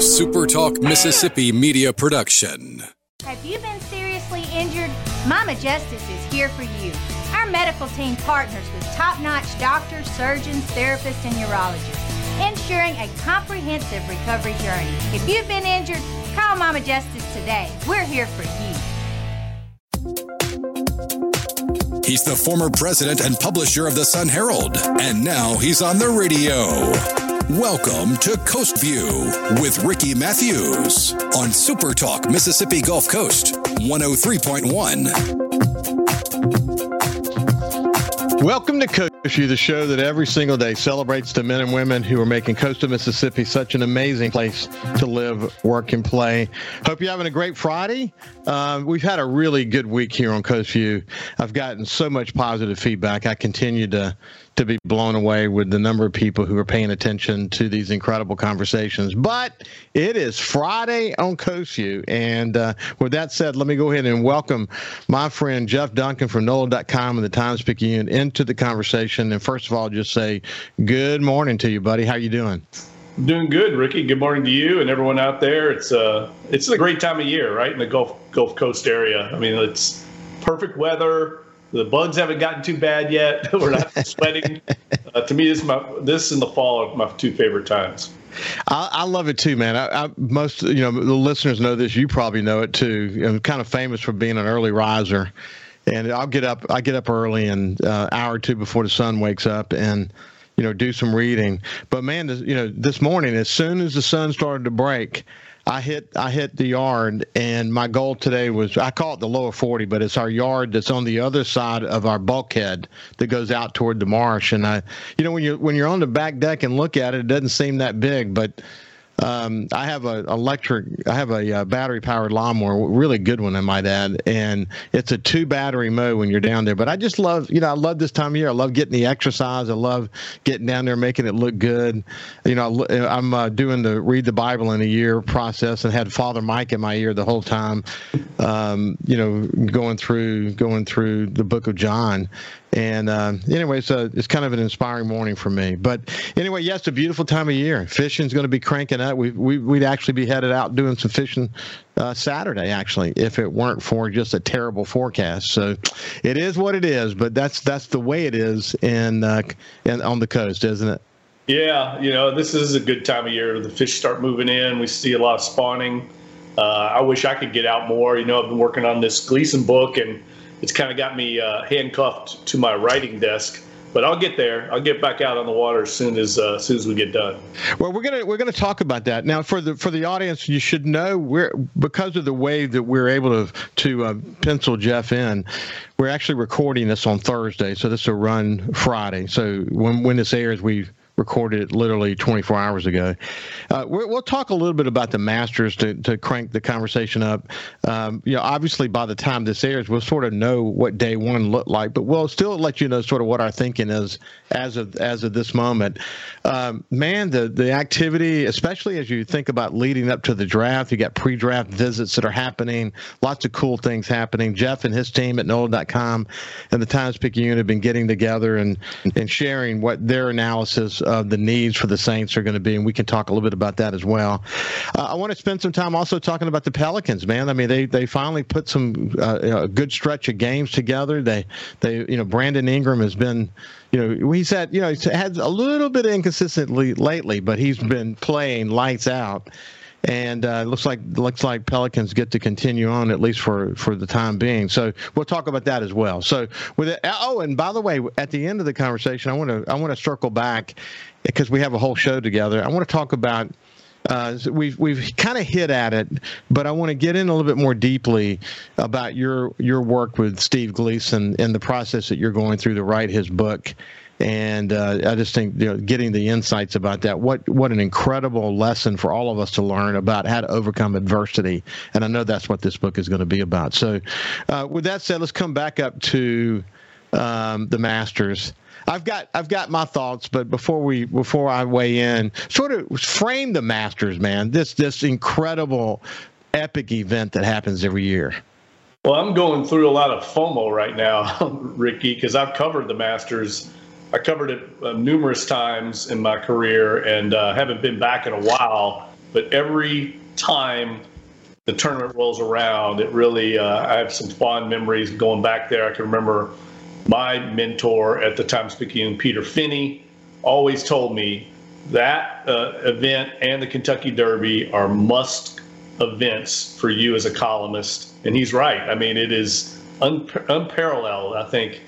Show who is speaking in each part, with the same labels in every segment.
Speaker 1: SuperTalk Mississippi media production.
Speaker 2: Have you been seriously injured? Mama Justice is here for you. Our medical team partners with top notch doctors, surgeons, therapists, and urologists, ensuring a comprehensive recovery journey. If you've been injured, call Mama Justice today. We're here for you.
Speaker 1: He's the former president and publisher of the Sun Herald, and now he's on the radio. Welcome to Coast View with Ricky Mathews on Super Talk Mississippi Gulf Coast 103.1.
Speaker 3: Welcome to Coast View, the show that every single day celebrates the men and women who are making coastal Mississippi such an amazing place to live, work, and play. Hope you're having a great Friday. Uh, we've had a really good week here on Coast View. I've gotten so much positive feedback. I continue to to be blown away with the number of people who are paying attention to these incredible conversations. But it is Friday on View. And uh, with that said, let me go ahead and welcome my friend Jeff Duncan from NOLA.com and the Times Picayune into the conversation. And first of all, just say good morning to you, buddy. How you doing?
Speaker 4: Doing good, Ricky. Good morning to you and everyone out there. It's uh, it's a great time of year, right, in the Gulf Gulf Coast area. I mean, it's perfect weather the bugs haven't gotten too bad yet. We're not sweating. Uh, to me, this my this and the fall are my two favorite times.
Speaker 3: I, I love it too, man. I, I, most you know the listeners know this. You probably know it too. I'm kind of famous for being an early riser, and I'll get up. I get up early, and uh, hour or two before the sun wakes up, and you know do some reading. But man, you know this morning, as soon as the sun started to break. I hit I hit the yard, and my goal today was I call it the lower 40, but it's our yard that's on the other side of our bulkhead that goes out toward the marsh. And I, you know, when you when you're on the back deck and look at it, it doesn't seem that big, but um, I have a electric, I have a, a uh, battery powered lawnmower, really good one, I might add, and it's a two battery mow when you're down there. But I just love, you know, I love this time of year. I love getting the exercise. I love getting down there, making it look good. You know, I'm uh, doing the read the Bible in a year process, and had Father Mike in my ear the whole time. Um, you know, going through going through the Book of John, and uh, anyway, so it's kind of an inspiring morning for me. But anyway, yes, a beautiful time of year. Fishing's going to be cranking up. We, we would actually be headed out doing some fishing uh, Saturday, actually, if it weren't for just a terrible forecast. So it is what it is. But that's that's the way it is in, uh, in on the coast, isn't it?
Speaker 4: Yeah, you know, this is a good time of year. The fish start moving in. We see a lot of spawning. Uh, I wish I could get out more. You know, I've been working on this Gleason book and it's kind of got me uh, handcuffed to my writing desk. But I'll get there. I'll get back out on the water as soon as uh, as soon as we get done.
Speaker 3: Well, we're gonna we're gonna talk about that now. For the for the audience, you should know we're because of the way that we're able to to uh, pencil Jeff in. We're actually recording this on Thursday, so this will run Friday. So when when this airs, we recorded it literally 24 hours ago. Uh, we will talk a little bit about the Masters to, to crank the conversation up. Um, you know, obviously by the time this airs, we'll sort of know what day one looked like, but we'll still let you know sort of what our thinking is as of as of this moment. Um, man, the the activity, especially as you think about leading up to the draft, you got pre-draft visits that are happening, lots of cool things happening. Jeff and his team at NOLA.com and the Times Picayune have been getting together and and sharing what their analysis of the needs for the Saints are going to be, and we can talk a little bit about that as well. Uh, I want to spend some time also talking about the Pelicans, man. I mean, they they finally put some uh, a good stretch of games together. They they you know Brandon Ingram has been you know, he's had, you know, he's had a little bit inconsistently lately, but he's been playing lights out. And uh, looks like looks like Pelicans get to continue on at least for for the time being. So we'll talk about that as well. So with it, oh, and by the way, at the end of the conversation, I want to I want to circle back because we have a whole show together. I want to talk about uh, we've we've kind of hit at it, but I want to get in a little bit more deeply about your your work with Steve Gleason and the process that you're going through to write his book. And uh, I just think you know, getting the insights about that, what what an incredible lesson for all of us to learn about how to overcome adversity. And I know that's what this book is going to be about. So, uh, with that said, let's come back up to um, the Masters. I've got I've got my thoughts, but before we before I weigh in, sort of frame the Masters, man. This this incredible epic event that happens every year.
Speaker 4: Well, I'm going through a lot of FOMO right now, Ricky, because I've covered the Masters. I covered it uh, numerous times in my career and uh, haven't been back in a while. but every time the tournament rolls around, it really, uh, I have some fond memories going back there. I can remember my mentor at the time speaking, Peter Finney, always told me that uh, event and the Kentucky Derby are must events for you as a columnist. And he's right. I mean, it is un- unparalleled, I think,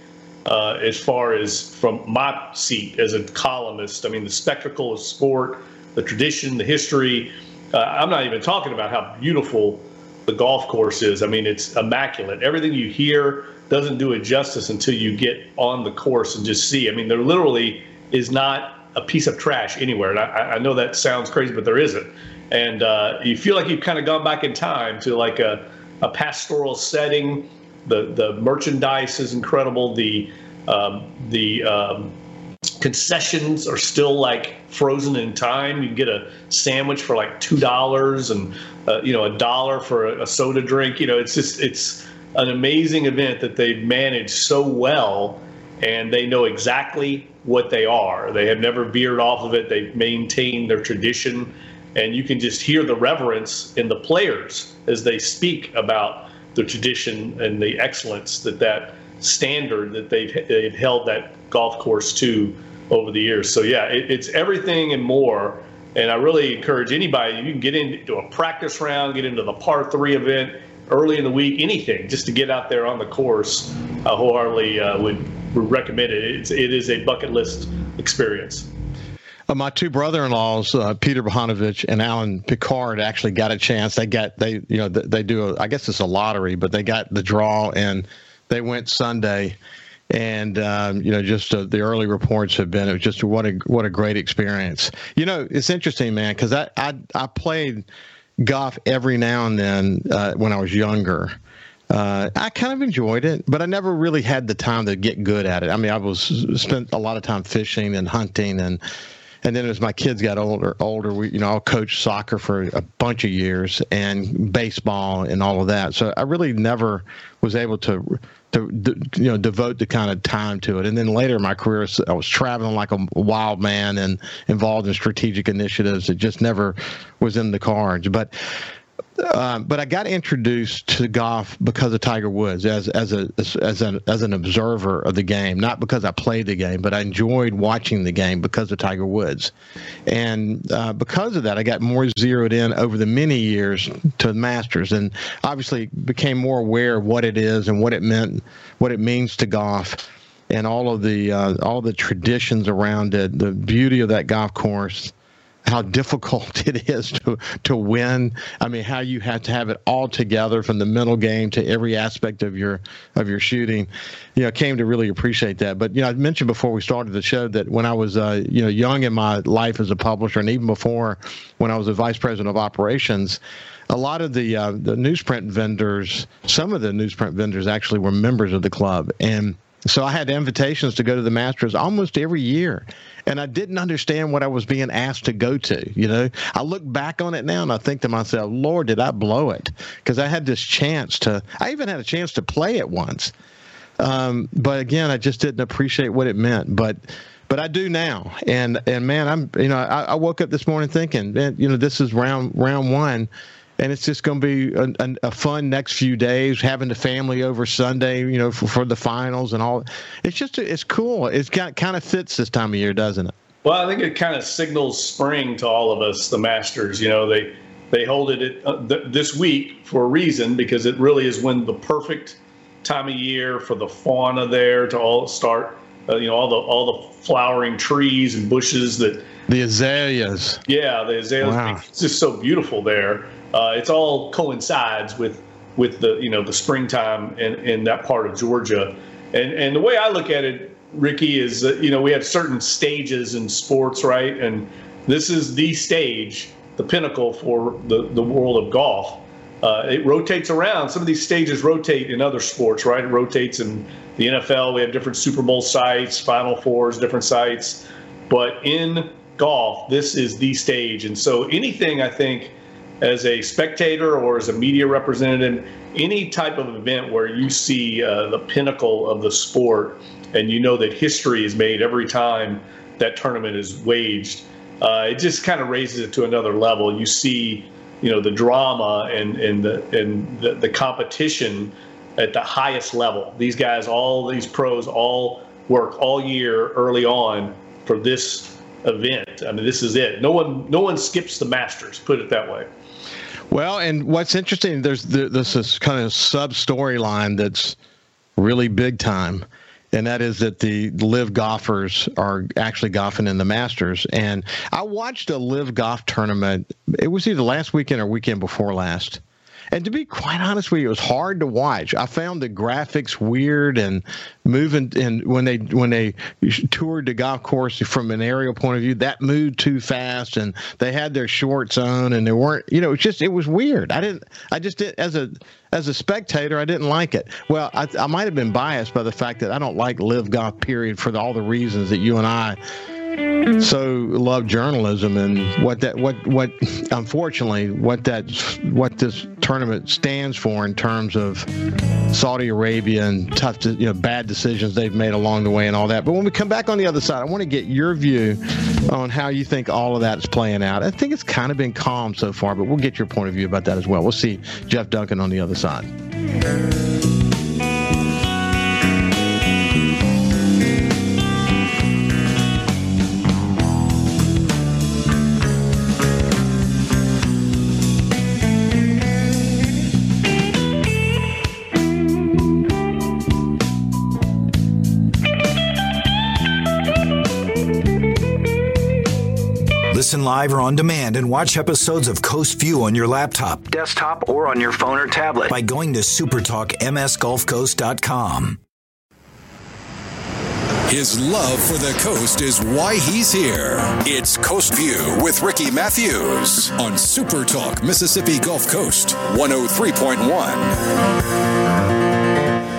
Speaker 4: uh, as far as from my seat as a columnist. I mean, the spectacle of sport, the tradition, the history. Uh, I'm not even talking about how beautiful the golf course is. I mean, it's immaculate. Everything you hear doesn't do it justice until you get on the course and just see. I mean, there literally is not a piece of trash anywhere. And I, I know that sounds crazy, but there isn't. And uh, you feel like you've kind of gone back in time to like a, a pastoral setting. The the merchandise is incredible. The um, the um, concessions are still like frozen in time. You can get a sandwich for like two dollars, and uh, you know a dollar for a, a soda drink. You know, it's just it's an amazing event that they've managed so well, and they know exactly what they are. They have never veered off of it. They've maintained their tradition, and you can just hear the reverence in the players as they speak about the tradition and the excellence that that standard that they've they've held that golf course to over the years. So yeah, it, it's everything and more. And I really encourage anybody you can get into a practice round, get into the par three event early in the week, anything just to get out there on the course. I wholeheartedly uh, would, would recommend it. It's, it is a bucket list experience.
Speaker 3: Uh, my two brother-in-laws, uh, Peter Bohanovich and Alan Picard, actually got a chance. They got they you know they, they do a, I guess it's a lottery, but they got the draw and they went Sunday and um, you know just uh, the early reports have been it was just what a what a great experience you know it's interesting man because I, I i played golf every now and then uh, when i was younger uh, I kind of enjoyed it, but I never really had the time to get good at it. I mean, I was spent a lot of time fishing and hunting, and and then as my kids got older, older, we you know I coached soccer for a bunch of years and baseball and all of that. So I really never was able to to, you know devote the kind of time to it. And then later in my career, I was traveling like a wild man and involved in strategic initiatives. It just never was in the cards. But um, but I got introduced to golf because of Tiger Woods as as a as an as an observer of the game, not because I played the game, but I enjoyed watching the game because of Tiger Woods, and uh, because of that, I got more zeroed in over the many years to the Masters, and obviously became more aware of what it is and what it meant, what it means to golf and all of the uh, all the traditions around it, the beauty of that golf course, how difficult it is to to win. I mean, how you have to have it all together from the mental game to every aspect of your of your shooting. You know, came to really appreciate that. But you know, I mentioned before we started the show that when I was uh, you know young in my life as a publisher, and even before when I was a vice president of operations. A lot of the uh, the newsprint vendors, some of the newsprint vendors actually were members of the club, and so I had invitations to go to the Masters almost every year. And I didn't understand what I was being asked to go to. You know, I look back on it now and I think to myself, Lord, did I blow it? Because I had this chance to, I even had a chance to play it once. Um, but again, I just didn't appreciate what it meant. But, but I do now. And, and man, I'm, you know, I, I woke up this morning thinking, man, you know, this is round, round one and it's just going to be a, a, a, fun next few days. Having the family over Sunday, you know, for, for the finals and all. It's just it's cool. It's got kind of fits this time of year, doesn't it?
Speaker 4: Well, I think it kind of signals spring to all of us, the Masters. You know, they they hold it uh, th- this week for a reason because it really is when the perfect time of year for the fauna there to all start. Uh, you know, all the all the flowering trees and bushes that
Speaker 3: the azaleas.
Speaker 4: Yeah, the azaleas. Wow. It's just so beautiful there uh, it's all coincides with with the you know the springtime in, in that part of Georgia, and and the way I look at it, Ricky, is that you know we have certain stages in sports, right? And this is the stage, the pinnacle for the the world of golf. Uh, it rotates around. Some of these stages rotate in other sports, right? It rotates in the NFL. We have different Super Bowl sites, Final Fours, different sites. But in golf, this is the stage. And so anything I think as a spectator or as a media representative, any type of event where you see uh, the pinnacle of the sport and you know that history is made every time that tournament is waged, uh, it just kind of raises it to another level. You see, you know, the drama and and the and the, the competition at the highest level. These guys, all these pros, all work all year early on for this event. I mean, this is it. No one, no one skips the Masters. Put it that way.
Speaker 3: Well, and what's interesting, there's this kind of sub storyline that's really big time, and that is that the LIV golfers are actually golfing in the Masters. And I watched a LIV golf tournament. It was either last weekend or weekend before last and to be quite honest with you, it was hard to watch. I found the graphics weird and moving. And when they when they toured the golf course from an aerial point of view, that moved too fast, and they had their shorts on, and they weren't. You know, it's just it was weird. I didn't. I just did as a as a spectator, I didn't like it. Well, I, I might have been biased by the fact that I don't like LIV golf. Period for all the reasons that you and I so love journalism and what that what what unfortunately what that what this tournament stands for in terms of Saudi Arabia and tough to, you know bad decisions they've made along the way and all that. But when we come back on the other side, I want to get your view on how you think all of that is playing out. I think it's kind of been calm so far, but we'll get your point of view about that as well. We'll see Jeff Duncan on the other side.
Speaker 5: Live or on demand and watch episodes of Coast View on your laptop, desktop, or on your phone or tablet by going to supertalkmsgulfcoast.com.
Speaker 1: His love for the coast is why he's here. It's Coast View with Ricky Mathews on Super Talk Mississippi Gulf Coast 103.1.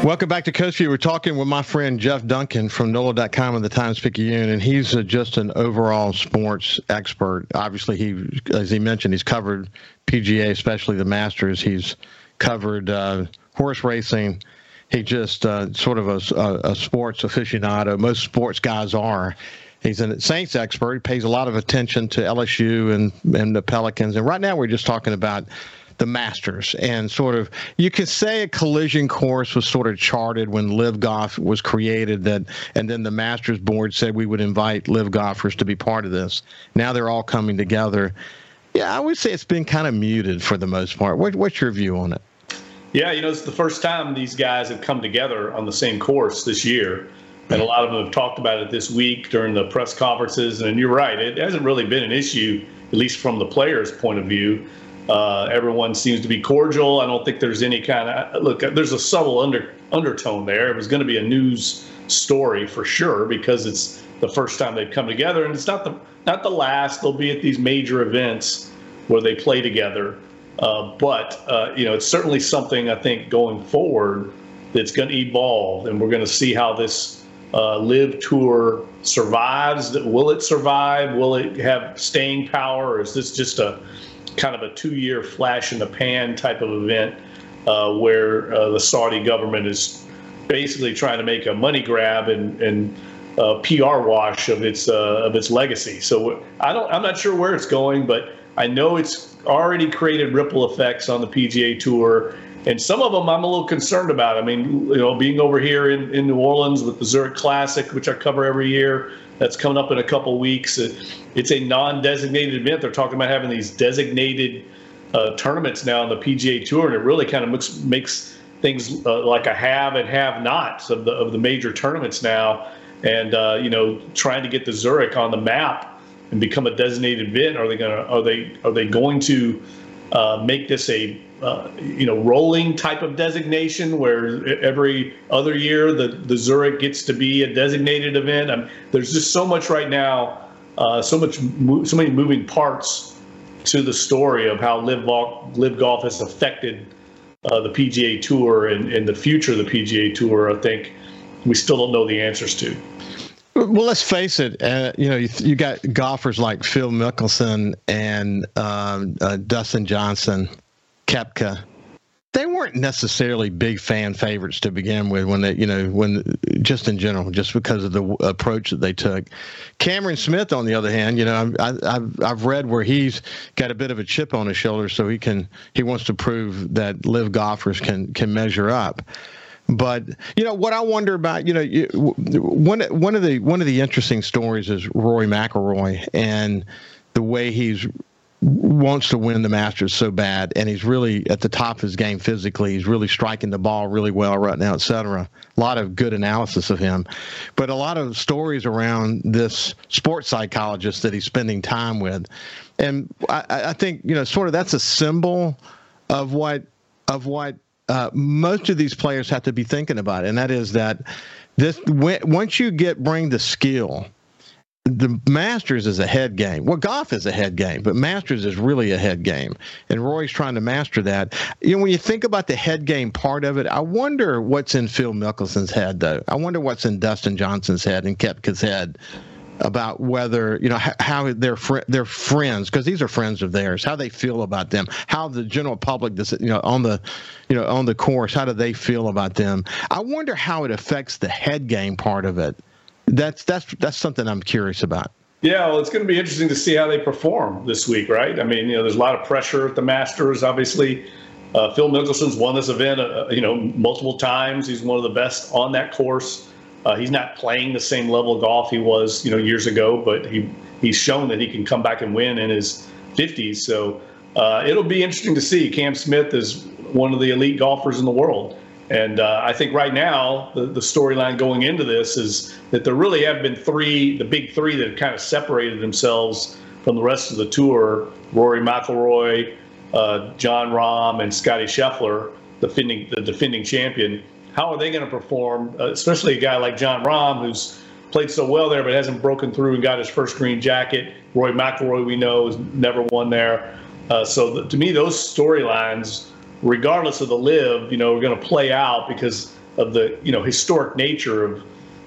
Speaker 3: Welcome back to Coast View. We're talking with my friend Jeff Duncan from NOLA.com and the Times Picayune, and he's uh, just an overall sports expert. Obviously, he, as he mentioned, he's covered PGA, especially the Masters. He's covered uh, horse racing. He just uh, sort of a, a, a, sports aficionado. Most sports guys are. He's a Saints expert. He pays a lot of attention to LSU and and the Pelicans. And right now, we're just talking about the Masters and sort of you could say a collision course was sort of charted when LIV Golf was created that and then the Masters board said we would invite LIV golfers to be part of this. Now they're all coming together. Yeah, I would say it's been kind of muted for the most part. What, what's your view on it?
Speaker 4: Yeah, you know, it's the first time these guys have come together on the same course this year. And a lot of them have talked about it this week during the press conferences. And you're right, it hasn't really been an issue, at least from the players' point of view. Uh, everyone seems to be cordial. I don't think there's any kind of look. There's a subtle under undertone there. It was going to be a news story for sure because it's the first time they've come together, and it's not the not the last. They'll be at these major events where they play together. Uh, but uh, you know, it's certainly something I think going forward that's going to evolve, and we're going to see how this uh, LIV tour survives. Will it survive? Will it have staying power, or is this just a kind of a two-year flash in the pan type of event uh, where uh, the Saudi government is basically trying to make a money grab and, and uh, PR wash of its uh, of its legacy. So I don't I'm not sure where it's going, but I know it's already created ripple effects on the PGA Tour. And some of them I'm a little concerned about. I mean, you know, being over here in, in New Orleans with the Zurich Classic, which I cover every year, that's coming up in a couple weeks. It's a non-designated event. They're talking about having these designated uh, tournaments now on the PGA Tour, and it really kind of makes, makes things uh, like a have and have-nots of the of the major tournaments now. And uh, you know, trying to get the Zurich on the map and become a designated event. Are they to? Are they? Are they going to uh, make this a uh, you know rolling type of designation where every other year the, the Zurich gets to be a designated event. I there's just so much right now, uh, so much so many moving parts to the story of how LIV, LIV golf has affected uh, the PGA Tour and, and the future of the PGA Tour. I think we still don't know the answers to.
Speaker 3: Well, let's face it. Uh, you know, you, you, got golfers like Phil Mickelson and um, uh, Dustin Johnson Koepka, they weren't necessarily big fan favorites to begin with when they, you know, when just in general, just because of the approach that they took. Cameron Smith, on the other hand, you know, I, have I've read where he's got a bit of a chip on his shoulder, so he can he wants to prove that LIV golfers can can measure up. But you know what I wonder about, you know, one one of the one of the interesting stories is Rory McIlroy and the way he's wants to win the Masters so bad, and he's really at the top of his game physically. He's really striking the ball really well right now, et cetera. A lot of good analysis of him, but a lot of stories around this sports psychologist that he's spending time with, and I, I think you know, sort of that's a symbol of what of what uh, most of these players have to be thinking about, and that is that this once you get bring the skill the Masters is a head game. Well, golf is a head game, but Masters is really a head game. And Rory's trying to master that. You know, when you think about the head game part of it, I wonder what's in Phil Mickelson's head, though. I wonder what's in Dustin Johnson's head and Koepka's head about whether you know how they're fr- they're friends because these are friends of theirs how they feel about them how the general public does you know on the you know on the course how do they feel about them i wonder how it affects the head game part of it that's that's that's something I'm curious about.
Speaker 4: Yeah, well, it's going to be interesting to see how they perform this week, right? I mean, you know, there's a lot of pressure at the Masters. Obviously, uh, Phil Mickelson's won this event, uh, you know, multiple times. He's one of the best on that course. Uh, he's not playing the same level of golf he was, you know, years ago, but he he's shown that he can come back and win in his 50s. So uh, it'll be interesting to see. Cam Smith is one of the elite golfers in the world. And uh, I think right now, the, the storyline going into this is that there really have been three, the big three that have kind of separated themselves from the rest of the tour Rory McIlroy, uh, Jon Rahm, and Scottie Scheffler, defending, the defending champion. How are they going to perform, uh, especially a guy like Jon Rahm, who's played so well there but hasn't broken through and got his first green jacket? Rory McIlroy, we know, has never won there. Uh, so the, to me, those storylines regardless of the LIV, you know, are going to play out because of the you know historic nature of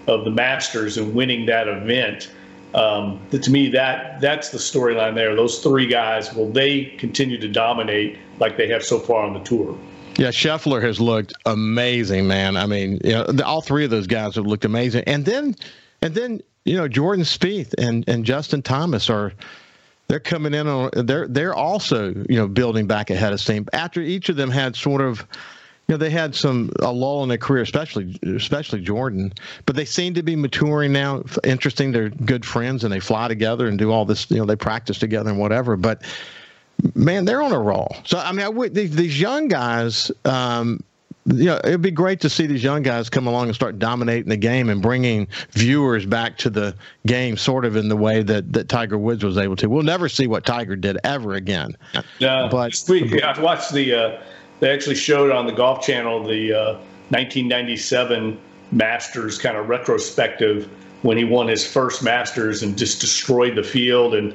Speaker 4: of the Masters and winning that event. Um, to me, that that's the storyline there. Those three guys will they continue to dominate like they have so far on the tour?
Speaker 3: Yeah, Scheffler has looked amazing, man. I mean, you know, all three of those guys have looked amazing, and then and then you know Jordan Spieth and and Justin Thomas are they're coming in on they're they're also you know building back ahead of steam. After each of them had sort of you know they had some a lull in their career especially especially jordan but they seem to be maturing now interesting. They're good friends and they fly together and do all this you know they practice together and whatever but man they're on a roll. So i mean I would, these, these young guys um, you know, it'd be great to see these young guys come along and start dominating the game and bringing viewers back to the game, sort of in the way that, that Tiger Woods was able to. We'll never see what Tiger did ever again.
Speaker 4: Yeah, but this week I watched the. Uh, they actually showed on the Golf Channel the uh, 1997 Masters kind of retrospective when he won his first Masters and just destroyed the field and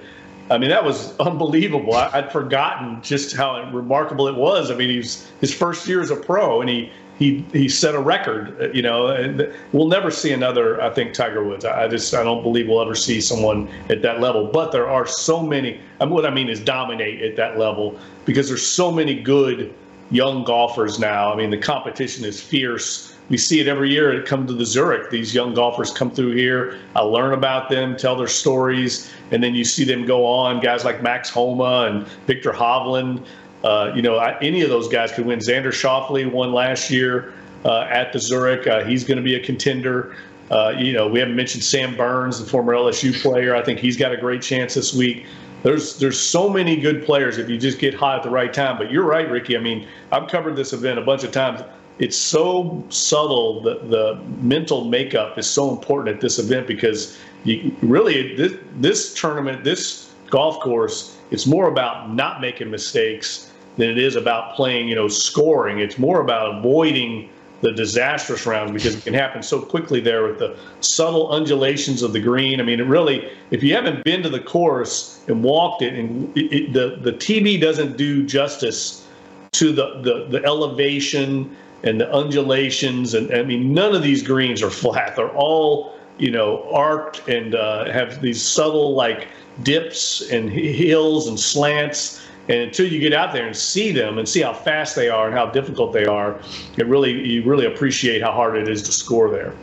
Speaker 4: I mean, that was unbelievable. I, would forgotten just how remarkable it was. I mean, he was his first year as a pro, and he he he set a record. Uh, you know, we'll never see another. I think Tiger Woods. I just I don't believe we'll ever see someone at that level. But there are so many. I mean, what I mean is dominate at that level because there's so many good young golfers now. I mean, the competition is fierce we see it every year. It come to the Zurich. These young golfers come through here. I learn about them, tell their stories, and then you see them go on. Guys like Max Homa and Viktor Hovland. Uh, you know, I, any of those guys could win. Xander Schauffele won last year uh, at the Zurich. Uh, he's going to be a contender. Uh, you know, we haven't mentioned Sam Burns, the former LSU player. I think he's got a great chance this week. There's there's so many good players if you just get hot at the right time. But you're right, Ricky. I mean, I've covered this event a bunch of times it's so subtle that the mental makeup is so important at this event because you really this, this tournament this golf course it's more about not making mistakes than it is about playing you know scoring it's more about avoiding the disastrous rounds because it can happen so quickly there with the subtle undulations of the green. I mean, it really, if you haven't been to the course and walked it, and it, it, the the TV doesn't do justice to the, the the elevation and the undulations. And I mean, none of these greens are flat. They're all, you know, arced and uh, have these subtle like dips and hills and slants. And until you get out there and see them and see how fast they are and how difficult they are, it really you really appreciate how hard it is to score there.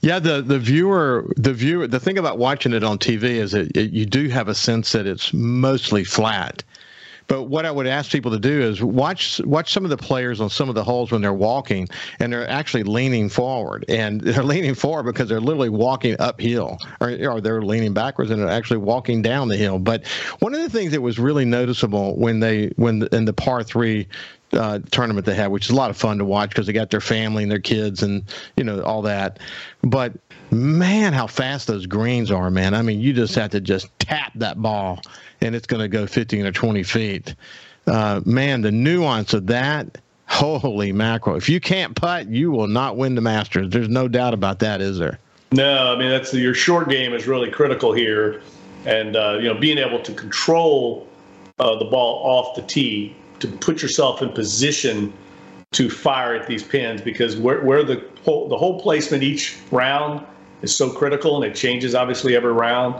Speaker 3: Yeah, the the viewer, the viewer, the thing about watching it on TV is that it, you do have a sense that it's mostly flat. But what I would ask people to do is watch watch some of the players on some of the holes when they're walking and they're actually leaning forward. And they're leaning forward because they're literally walking uphill or, or they're leaning backwards and they're actually walking down the hill. But one of the things that was really noticeable when they when in the par 3 uh, tournament they had, which is a lot of fun to watch because they got their family and their kids and you know all that. But man, how fast those greens are, man! I mean, you just have to just tap that ball and it's going to go 15 or 20 feet. Uh, man, the nuance of that. Holy mackerel! If you can't putt, you will not win the Masters. There's no doubt about that, is there?
Speaker 4: No, I mean that's your short game is really critical here, and uh, you know being able to control uh, the ball off the tee to put yourself in position to fire at these pins because where, where the whole the whole placement each round is so critical and it changes obviously every round.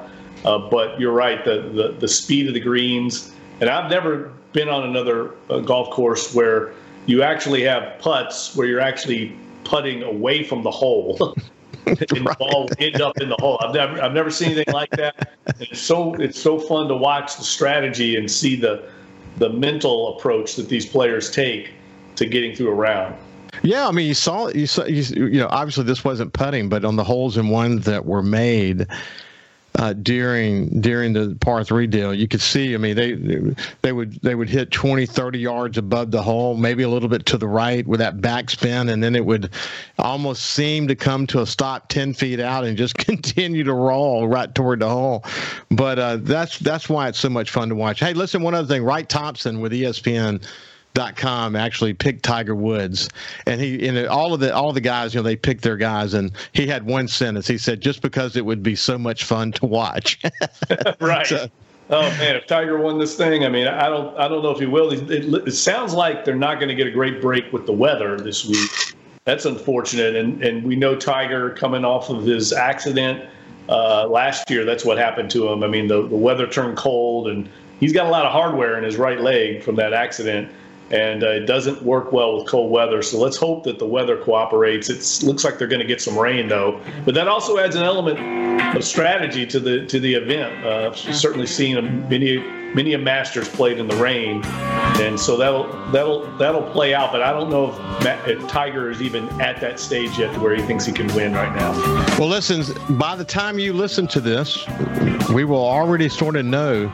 Speaker 4: Uh, but you're right, the, the, the speed of the greens, and I've never been on another uh, golf course where you actually have putts where you're actually putting away from the hole. and the ball end up in the hole. I've never I've never seen anything like that. It's so it's so fun to watch the strategy and see the the mental approach that these players take to getting through a round.
Speaker 3: Yeah, I mean, you saw you saw you, you know obviously this wasn't putting, but on the holes in one that were made, uh, during during the par three deal. You could see, I mean, they they would they would hit 20, 30 yards above the hole, maybe a little bit to the right with that backspin, and then it would almost seem to come to a stop ten feet out and just continue to roll right toward the hole. But uh, that's that's why it's so much fun to watch. Hey, listen, one other thing, Wright Thompson with ESPN dot com actually picked Tiger Woods, and he and all of the all the guys, you know, they picked their guys, and he had one sentence. He said, "Just because it would be so much fun to watch."
Speaker 4: right. So, oh man, if Tiger won this thing, I mean, I don't I don't know if he will. It, it, it sounds like they're not going to get a great break with the weather this week. That's unfortunate, and and we know Tiger coming off of his accident uh, last year. That's what happened to him. I mean, the the weather turned cold, and he's got a lot of hardware in his right leg from that accident and uh, it doesn't work well with cold weather. So let's hope that the weather cooperates. It looks like they're going to get some rain though, but that also adds an element of strategy to the to the event. Uh, certainly seen many many a Masters played in the rain, and so that'll that'll that'll play out. But I don't know if, if Tiger is even at that stage yet to where he thinks he can win right now.
Speaker 3: Well, listen. By the time you listen to this, we will already sort of know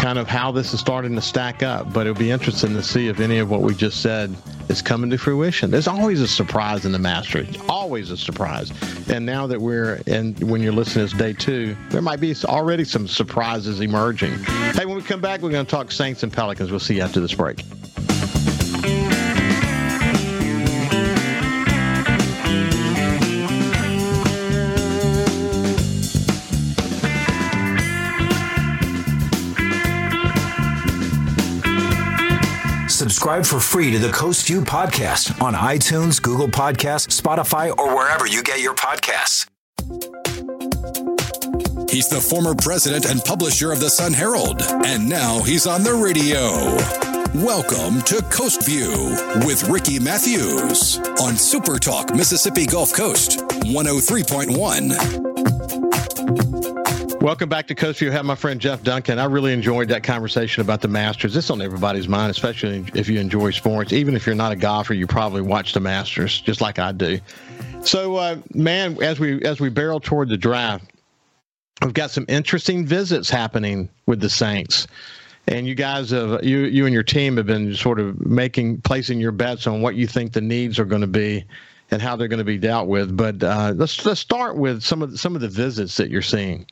Speaker 3: kind of how this is starting to stack up. But it'll be interesting to see if any of what we just said is coming to fruition. There's always a surprise in the Masters, always a surprise. And now that we're in, when you're listening to day two, there might be already some surprises emerging. Hey, when we come back, we're going to talk Saints and Pelicans. We'll see you after this break.
Speaker 5: Subscribe for free to the Coast View podcast on iTunes, Google Podcasts, Spotify, or wherever you get your podcasts.
Speaker 1: He's the former president and publisher of the Sun Herald, and now he's on the radio. Welcome to Coast View with Ricky Mathews on Super Talk Mississippi Gulf Coast 103.1.
Speaker 3: Welcome back to Coast View. I have my friend Jeff Duncan. I really enjoyed that conversation about the Masters. It's on everybody's mind, especially if you enjoy sports. Even if you're not a golfer, you probably watch the Masters just like I do. So, uh, man, as we as we barrel toward the draft, we've got some interesting visits happening with the Saints. And you guys have you you and your team have been sort of making placing your bets on what you think the needs are going to be and how they're going to be dealt with. But uh, let's let's start with some of the, some of the visits that you're seeing.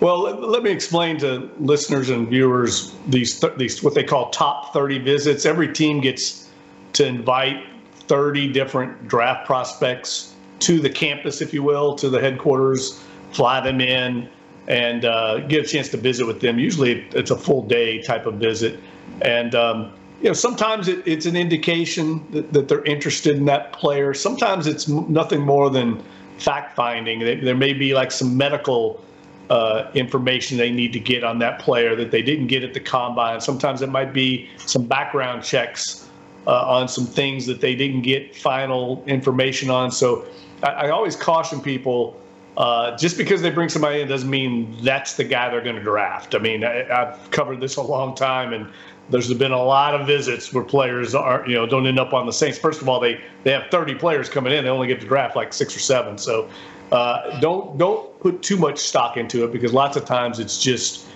Speaker 4: Well, let me explain to listeners and viewers these these what they call top 30 visits. Every team gets to invite 30 different draft prospects to the campus, if you will, to the headquarters fly them in, and uh, get a chance to visit with them. Usually, it's a full day type of visit, and um, you know sometimes it, it's an indication that, that, they're interested in that player. Sometimes it's nothing more than fact finding. There may be like some medical uh, information they need to get on that player that they didn't get at the combine. Sometimes it might be some background checks uh, on some things that they didn't get final information on. So I, I always caution people. Uh, just because they bring somebody in doesn't mean that's the guy they're going to draft. I mean, I, have covered this a long time, and there's been a lot of visits where players are, you know, don't end up on the Saints. First of all, they they have 30 players coming in; they only get to draft like six or seven. So uh, don't don't put too much stock into it because lots of times it's just.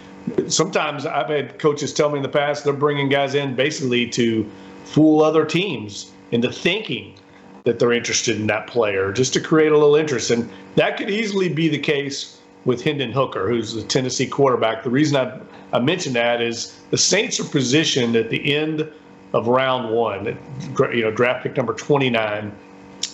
Speaker 4: Sometimes I've had coaches tell me in the past they're bringing guys in basically to fool other teams into thinking that they're interested in that player just to create a little interest. And that could easily be the case with Hendon Hooker, who's the Tennessee quarterback. The reason I, I mention that is the Saints are positioned at the end of round one, you know, draft pick number 29.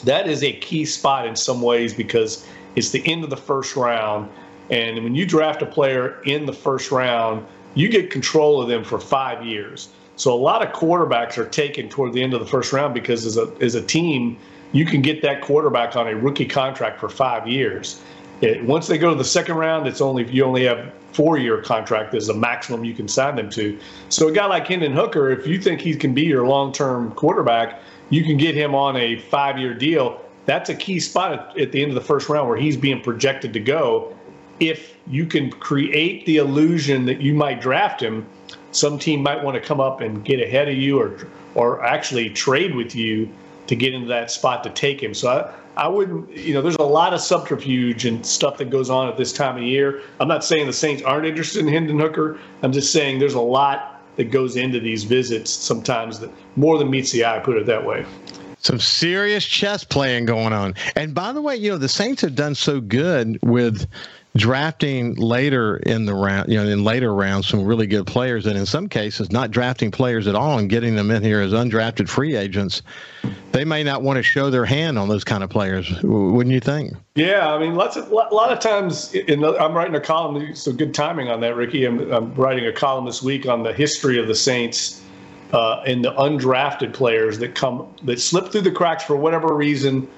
Speaker 4: That is a key spot in some ways because it's the end of the first round. And when you draft a player in the first round, you get control of them for five years. So a lot of quarterbacks are taken toward the end of the first round because as a as a team, you can get that quarterback on a rookie contract for five years. It, once they go to the second round, it's only you only have four year contract is the maximum you can sign them to. So a guy like Hendon Hooker, if you think he can be your long term quarterback, you can get him on a five year deal. That's a key spot at, at the end of the first round where he's being projected to go. If you can create the illusion that you might draft him some team might want to come up and get ahead of you or or actually trade with you to get into that spot to take him. So I, I wouldn't, you know, there's a lot of subterfuge and stuff that goes on at this time of year. I'm not saying the Saints aren't interested in Hendon Hooker. I'm just saying there's a lot that goes into these visits sometimes that more than meets the eye, put it that way.
Speaker 3: Some serious chess playing going on. And by the way, you know, the Saints have done so good with drafting later in the round, you know, in later rounds, some really good players, and in some cases, not drafting players at all and getting them in here as undrafted free agents. They may not want to show their hand on those kind of players, wouldn't you think?
Speaker 4: Yeah, I mean, lots of, a lot of times, in the, I'm writing a column. So good timing on that, Ricky. I'm, I'm writing a column this week on the history of the Saints uh, and the undrafted players that come that slip through the cracks for whatever reason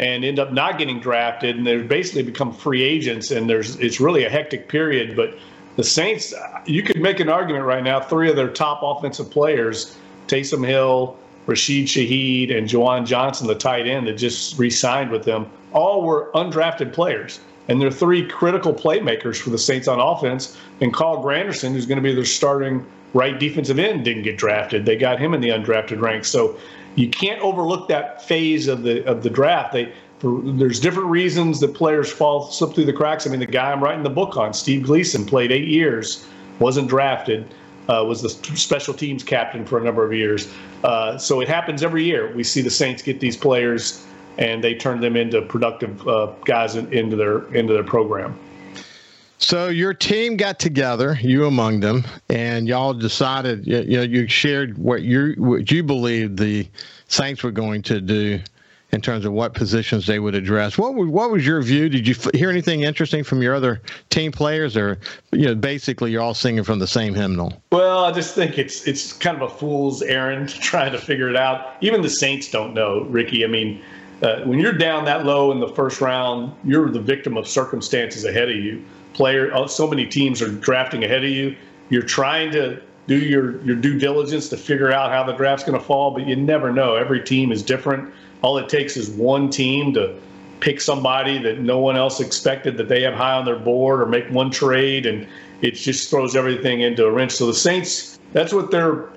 Speaker 4: and end up not getting drafted, and they've basically become free agents. And there's it's really a hectic period. But the Saints, you could make an argument right now. Three of their top offensive players, Taysom Hill, Rashid Shaheed, and Juwan Johnson, the tight end that just re-signed with them, all were undrafted players. And they're three critical playmakers for the Saints on offense. And Carl Granderson, who's going to be their starting right defensive end, didn't get drafted. They got him in the undrafted ranks. So you can't overlook that phase of the of the draft. They for, there's different reasons that players fall slip through the cracks. I mean, the guy I'm writing the book on, Steve Gleason, played eight years, wasn't drafted, uh, was the special teams captain for a number of years. Uh, so it happens every year. We see the Saints get these players, and they turn them into productive uh, guys in, into their into their program.
Speaker 3: So your team got together, you among them, and y'all decided. You know, you shared what you what you believed the Saints were going to do in terms of what positions they would address. What was, what was your view? Did you hear anything interesting from your other team players, or you know, basically you're all singing from the same hymnal?
Speaker 4: Well, I just think it's it's kind of a fool's errand trying to figure it out. Even the Saints don't know, Ricky. I mean. Uh, when you're down that low in the first round, you're the victim of circumstances ahead of you player. Uh, so many teams are drafting ahead of you. You're trying to do your your due diligence to figure out how the draft's going to fall, but you never know. Every team is different. All it takes is one team to pick somebody that no one else expected that they have high on their board or make one trade and it just throws everything into a wrench. So the Saints, that's what their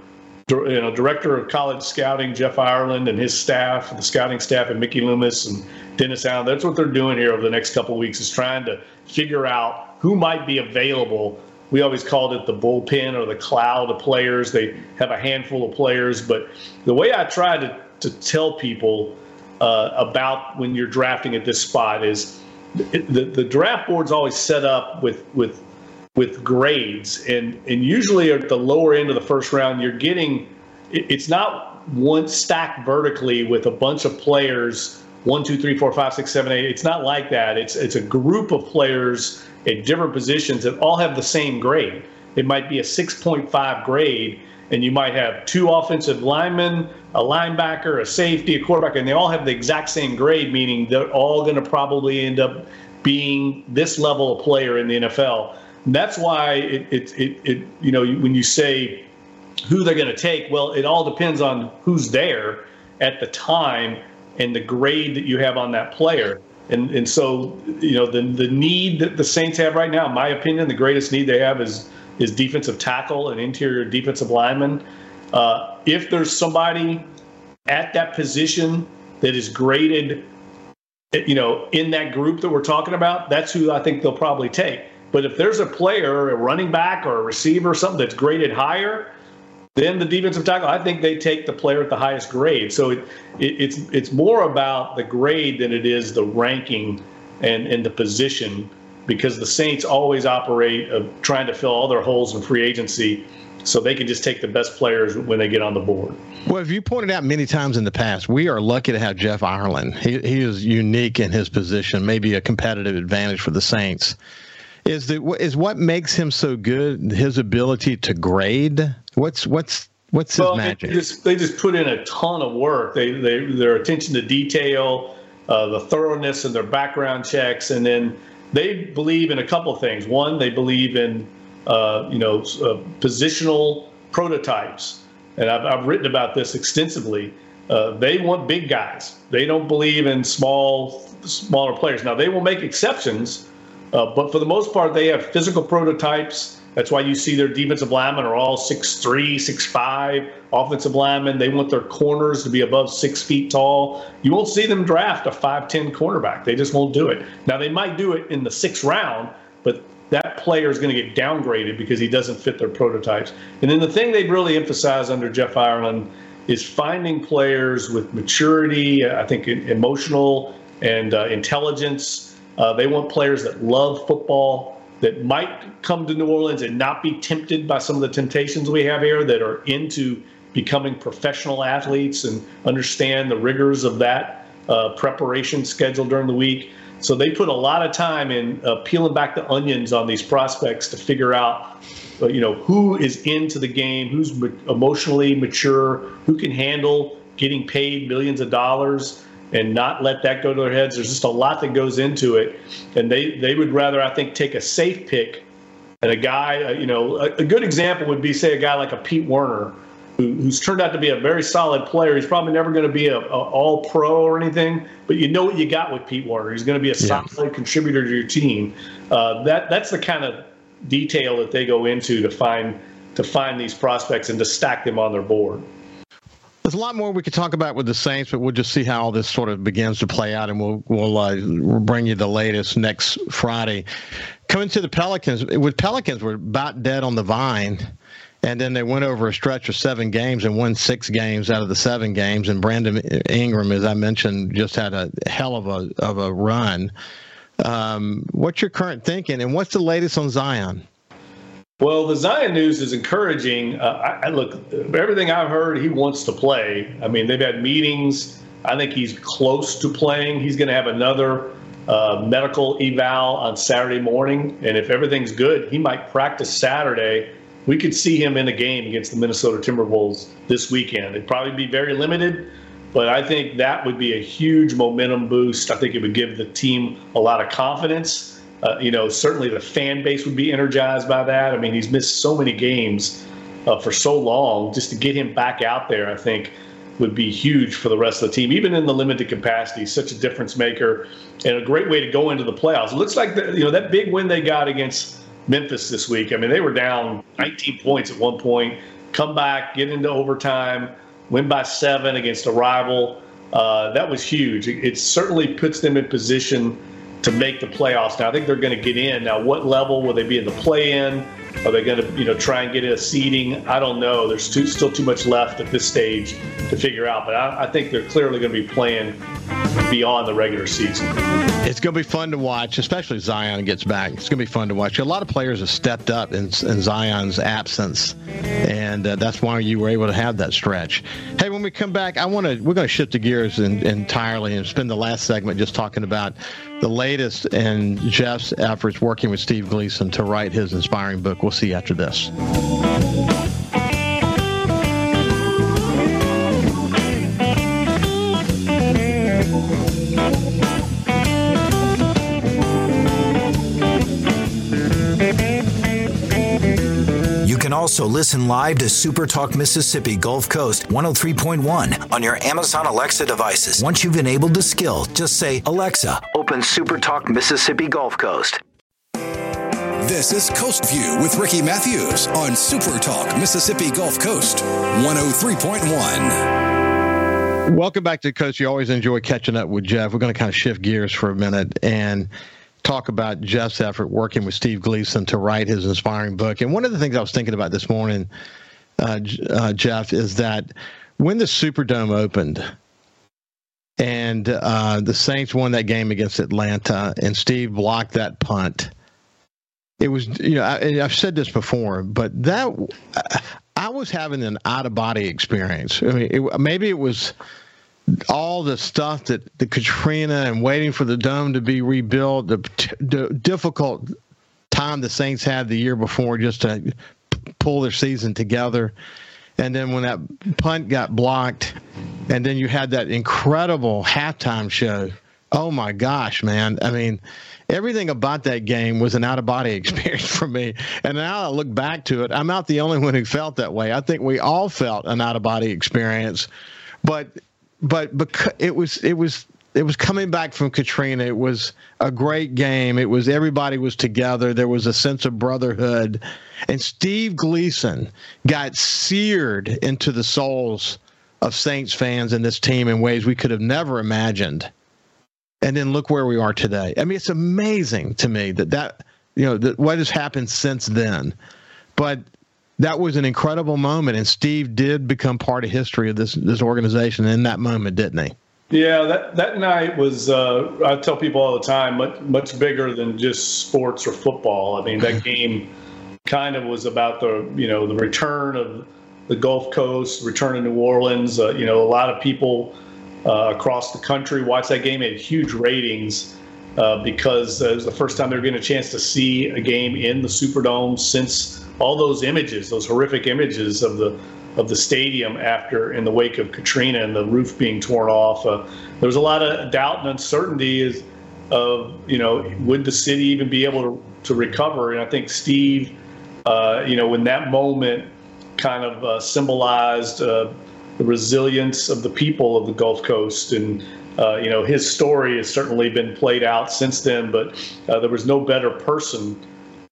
Speaker 4: you know director of college scouting Jeff Ireland and his staff, the scouting staff, and Mickey Loomis and Dennis Allen. That's what they're doing here over the next couple weeks is trying to figure out who might be available. We always called it the bullpen or the cloud of players. They have a handful of players, but the way I try to, to tell people uh, about when you're drafting at this spot is the, the draft board's always set up with with with grades, and and usually at the lower end of the first round, you're getting it's not one stacked vertically with a bunch of players one, two, three, four, five, six, seven, eight. It's not like that. It's it's a group of players at different positions that all have the same grade. It might be a 6.5 grade, and you might have two offensive linemen, a linebacker, a safety, a quarterback, and they all have the exact same grade, meaning they're all going to probably end up being this level of player in the NFL. That's why it, it, it, it, you know, when you say who they're going to take, well, it all depends on who's there at the time and the grade that you have on that player. And, and so, you know, the, the need that the Saints have right now, in my opinion, the greatest need they have is, is defensive tackle and interior defensive lineman. Uh, if there's somebody at that position that is graded, you know, in that group that we're talking about, that's who I think they'll probably take. But if there's a player, a running back or a receiver or something that's graded higher, then the defensive tackle, I think they take the player at the highest grade. So it, it, it's it's more about the grade than it is the ranking and, and the position because the Saints always operate of trying to fill all their holes in free agency so they can just take the best players when they get on the board.
Speaker 3: Well, as you pointed out many times in the past, we are lucky to have Jeff Ireland. He, he is unique in his position, maybe a competitive advantage for the Saints. Is the is what makes him so good his ability to grade? What's what's what's his well, magic?
Speaker 4: They just, they just put in a ton of work. They, they their attention to detail, uh, the thoroughness in their background checks, and then they believe in a couple of things. One, they believe in uh, you know uh, positional prototypes, and I've, I've written about this extensively. Uh, they want big guys. They don't believe in small smaller players. Now they will make exceptions uh, but for the most part, they have physical prototypes. That's why you see their defensive linemen are all 6'3, 6'5. Offensive linemen, they want their corners to be above six feet tall. You won't see them draft a 5'10 cornerback. They just won't do it. Now, they might do it in the sixth round, but that player is going to get downgraded because he doesn't fit their prototypes. And then the thing they really emphasize under Jeff Ireland is finding players with maturity, I think emotional and uh, intelligence uh, they want players that love football, that might come to New Orleans and not be tempted by some of the temptations we have here, that are into becoming professional athletes and understand the rigors of that uh, preparation schedule during the week. So they put a lot of time in uh, peeling back the onions on these prospects to figure out, uh, you know, who is into the game, who's emotionally mature, who can handle getting paid millions of dollars and not let that go to their heads. There's just a lot that goes into it, and they they would rather I think take a safe pick and a guy. Uh, you know, a, a, good example would be say a guy like a Pete Werner. Who, who's turned out to be a very solid player. He's probably never going to be a, a all pro or anything, but you know what you got with Pete Werner. He's going to be a yeah. solid contributor to your team. Uh, that that's the kind of detail that they go into to find to find these prospects and to stack them on their board.
Speaker 3: There's a lot more we could talk about with the Saints, but we'll just see how all this sort of begins to play out, and we'll we'll, uh, we'll bring you the latest next Friday. Coming to the Pelicans, with Pelicans, we're about dead on the vine, and then they went over a stretch of seven games and won six games out of the seven games. And Brandon Ingram, as I mentioned, just had a hell of a of a run. Um, what's your current thinking, and what's the latest on Zion?
Speaker 4: Well, the Zion news is encouraging. Uh, I, I, look, everything I've heard, he wants to play. I mean, they've had meetings. I think he's close to playing. He's going to have another uh, medical eval on Saturday morning, and if everything's good, he might practice Saturday. We could see him in a game against the Minnesota Timberwolves this weekend. It'd probably be very limited, but I think that would be a huge momentum boost. I think it would give the team a lot of confidence uh, you know, certainly the fan base would be energized by that. I mean, he's missed so many games uh, for so long. Just to get him back out there, I think, would be huge for the rest of the team, even in the limited capacity. Such a difference maker and a great way to go into the playoffs. It looks like the, you know that big win they got against Memphis this week. I mean, they were down 19 points at one point, come back, get into overtime, win by seven against a rival. Uh, that was huge. It, it certainly puts them in position to make the playoffs. Now I think they're going to get in. Now what level will they be in the play-in? Are they going to you know try and get a seeding? I don't know. There's too, still too much left at this stage to figure out. But I, I think they're clearly going to be playing beyond the regular season.
Speaker 3: It's going to be fun to watch, especially Zion gets back. It's going to be fun to watch. A lot of players have stepped up in, in Zion's absence, and uh, that's why you were able to have that stretch. Hey, when we come back, I want to we're going to shift the gears in, entirely and spend the last segment just talking about the latest in Jeff's efforts working with Steve Gleason to write his inspiring book. We'll see you after this.
Speaker 5: Also, listen live to Super Talk Mississippi Gulf Coast 103.1 on your Amazon Alexa devices. Once you've enabled the skill, just say, Alexa, open Super Talk Mississippi Gulf Coast.
Speaker 1: This is Coast View with Ricky Mathews on Super Talk Mississippi Gulf Coast 103.1.
Speaker 3: Welcome back to Coast. You always enjoy catching up with Jeff. We're going to kind of shift gears for a minute and talk about Jeff's effort working with Steve Gleason to write his inspiring book. And one of the things I was thinking about this morning, uh, uh, Jeff, is that when the Superdome opened and uh, the Saints won that game against Atlanta and Steve blocked that punt – it was you know I, have said this before, but that I was having an out of body experience. I mean, it, maybe it was all the stuff that the Katrina and waiting for the dome to be rebuilt, the, the difficult time the Saints had the year before just to pull their season together. And then when that punt got blocked, and then you had that incredible halftime show. Oh my gosh, man. I mean, everything about that game was an out of body experience for me. And now I look back to it, I'm not the only one who felt that way. I think we all felt an out of body experience, but but because it was it was it was coming back from Katrina. It was a great game. It was everybody was together. There was a sense of brotherhood, and Steve Gleason got seared into the souls of Saints fans and this team in ways we could have never imagined and then look where we are today. I mean, it's amazing to me that that you know that what has happened since then, but that was an incredible moment, and Steve did become part of history of this this organization in that moment, didn't he?
Speaker 4: Yeah, that that night was. Uh, I tell people all the time, much much bigger than just sports or football. I mean, that game kind of was about the you know the return of the Gulf Coast, return of New Orleans. Uh, you know, a lot of people uh, across the country watched that game. It had huge ratings uh, because uh, it was the first time they were getting a chance to see a game in the Superdome since all those images, those horrific images of the of the stadium after in the wake of Katrina and the roof being torn off. Uh, there was a lot of doubt and uncertainty as, of you know would the city even be able to, to recover? And I think Steve, uh, you know, when that moment kind of uh, symbolized the resilience of the people of the Gulf Coast. And, uh, you know, his story has certainly been played out since then, but uh, there was no better person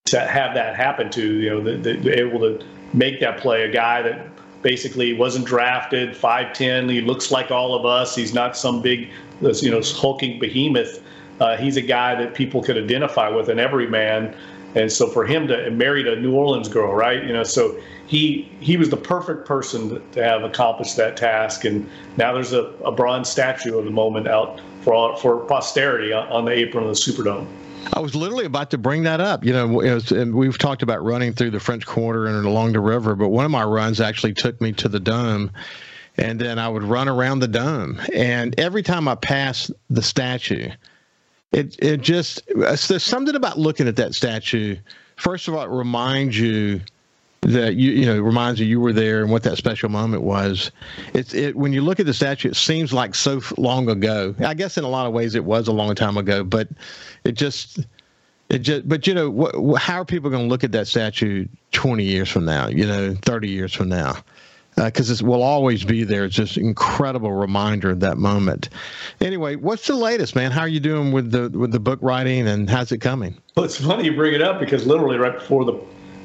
Speaker 4: to have that happen to, you know, able to make that play. A guy that basically wasn't drafted, 5'10, he looks like all of us. He's not some big, you know, hulking behemoth. Uh, he's a guy that people could identify with, an everyman. And so for him to marry a New Orleans girl, right? You know, so he he was the perfect person to have accomplished that task. And now there's a, a bronze statue of the moment out for all, for posterity on the apron of the Superdome.
Speaker 3: I was literally about to bring that up. You know, was, and we've talked about running through the French Quarter and along the river, but one of my runs actually took me to the dome, and then I would run around the dome. And every time I passed the statue, it it just there's something about looking at that statue. First of all, it reminds you that you you know reminds you you were there and what that special moment was. It's it when you look at the statue, it seems like so long ago. I guess in a lot of ways it was a long time ago, but it just it just but you know what, how are people going to look at that statue 20 years from now? You know, 30 years from now. Because uh, it will always be there. It's just incredible reminder of that moment. Anyway, what's the latest, man? How are you doing with the with the book writing, and how's it coming?
Speaker 4: Well, it's funny you bring it up because literally right before the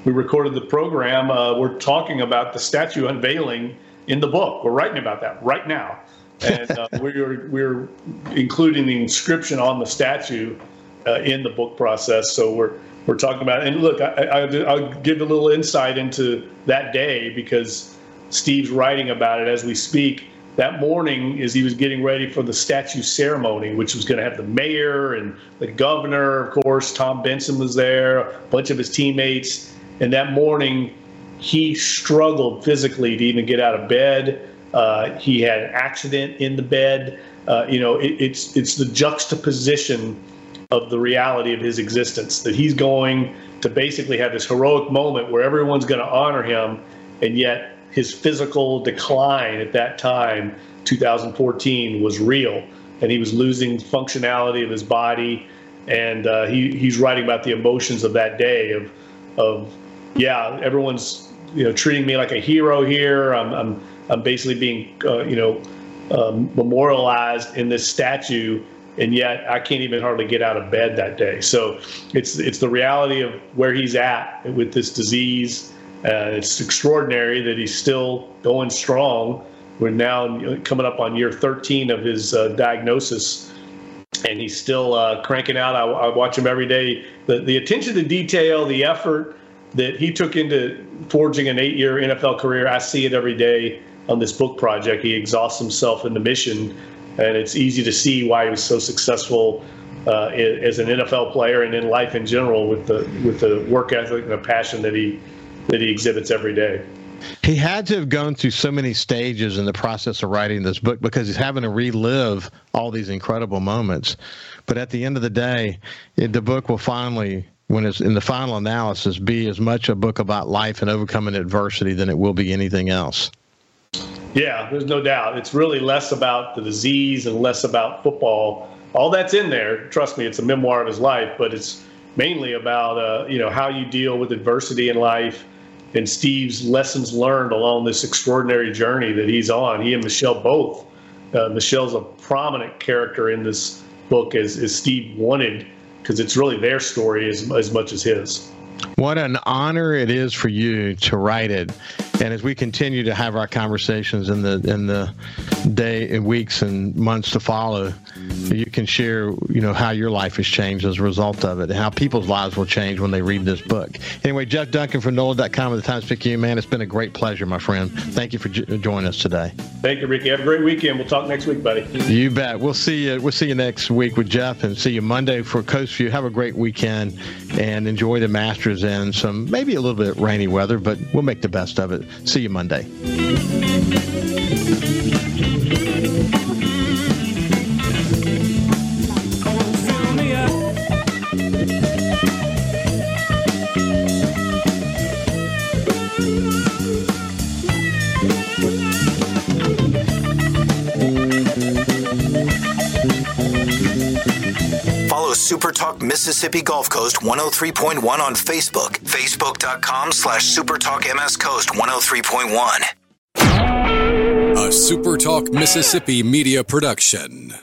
Speaker 4: we recorded the program, uh, we're talking about the statue unveiling in the book. We're writing about that right now, and uh, we're we're including the inscription on the statue uh, in the book process. So we're we're talking about. And look, I, I, I'll give a little insight into that day because Steve's writing about it as we speak. That morning, as he was getting ready for the statue ceremony, which was going to have the mayor and the governor, of course, Tom Benson was there, a bunch of his teammates and that morning, he struggled physically to even get out of bed. Uh, he had an accident in the bed. Uh, you know, it, it's it's the juxtaposition of the reality of his existence that he's going to basically have this heroic moment where everyone's going to honor him, and yet his physical decline at that time, 2014, was real, and he was losing functionality of his body, and uh, he he's writing about the emotions of that day of of yeah, everyone's you know treating me like a hero here. I'm I'm, I'm basically being uh, you know um, memorialized in this statue, and yet I can't even hardly get out of bed that day. So it's it's the reality of where he's at with this disease. Uh, it's extraordinary that he's still going strong. We're now coming up on year 13 of his uh, diagnosis, and he's still uh, cranking out. I, I, watch him every day. The, the attention to detail, the effort that he took into forging an eight year NFL career, I see it every day on this book project. He exhausts himself in the mission, and it's easy to see why he was so successful uh, as an NFL player and in life in general with the with the work ethic and the passion that he that he exhibits every day.
Speaker 3: He had to have gone through so many stages in the process of writing this book because he's having to relive all these incredible moments. But at the end of the day, it, the book will finally, when it's in the final analysis, be as much a book about life and overcoming adversity than it will be anything else.
Speaker 4: Yeah, there's no doubt. It's really less about the disease and less about football. All that's in there. Trust me, it's a memoir of his life, but it's mainly about uh, you know how you deal with adversity in life and Steve's lessons learned along this extraordinary journey that he's on. He and Michelle both. Uh, Michelle's a prominent character in this book as, as Steve wanted because it's really their story as, as much as his.
Speaker 3: What an honor it is for you to write it. And as we continue to have our conversations in the in the day and weeks and months to follow, you can share, you know, how your life has changed as a result of it and how people's lives will change when they read this book. Anyway, Jeff Duncan from NOLA.com of the Times Picayune, man, it's been a great pleasure, my friend. Thank you for joining us today.
Speaker 4: Thank you, Ricky. Have a great weekend. We'll talk next week, buddy.
Speaker 3: You bet. We'll see you. We'll see you next week with Jeff, and see you Monday for Coast View. Have a great weekend and enjoy the Masters and some maybe a little bit rainy weather, but we'll make the best of it. See you Monday.
Speaker 5: Super Talk Mississippi Gulf Coast 103.1 on Facebook. Facebook.com slash Super Talk MS Coast 103.1.
Speaker 1: A Super Talk Mississippi media production.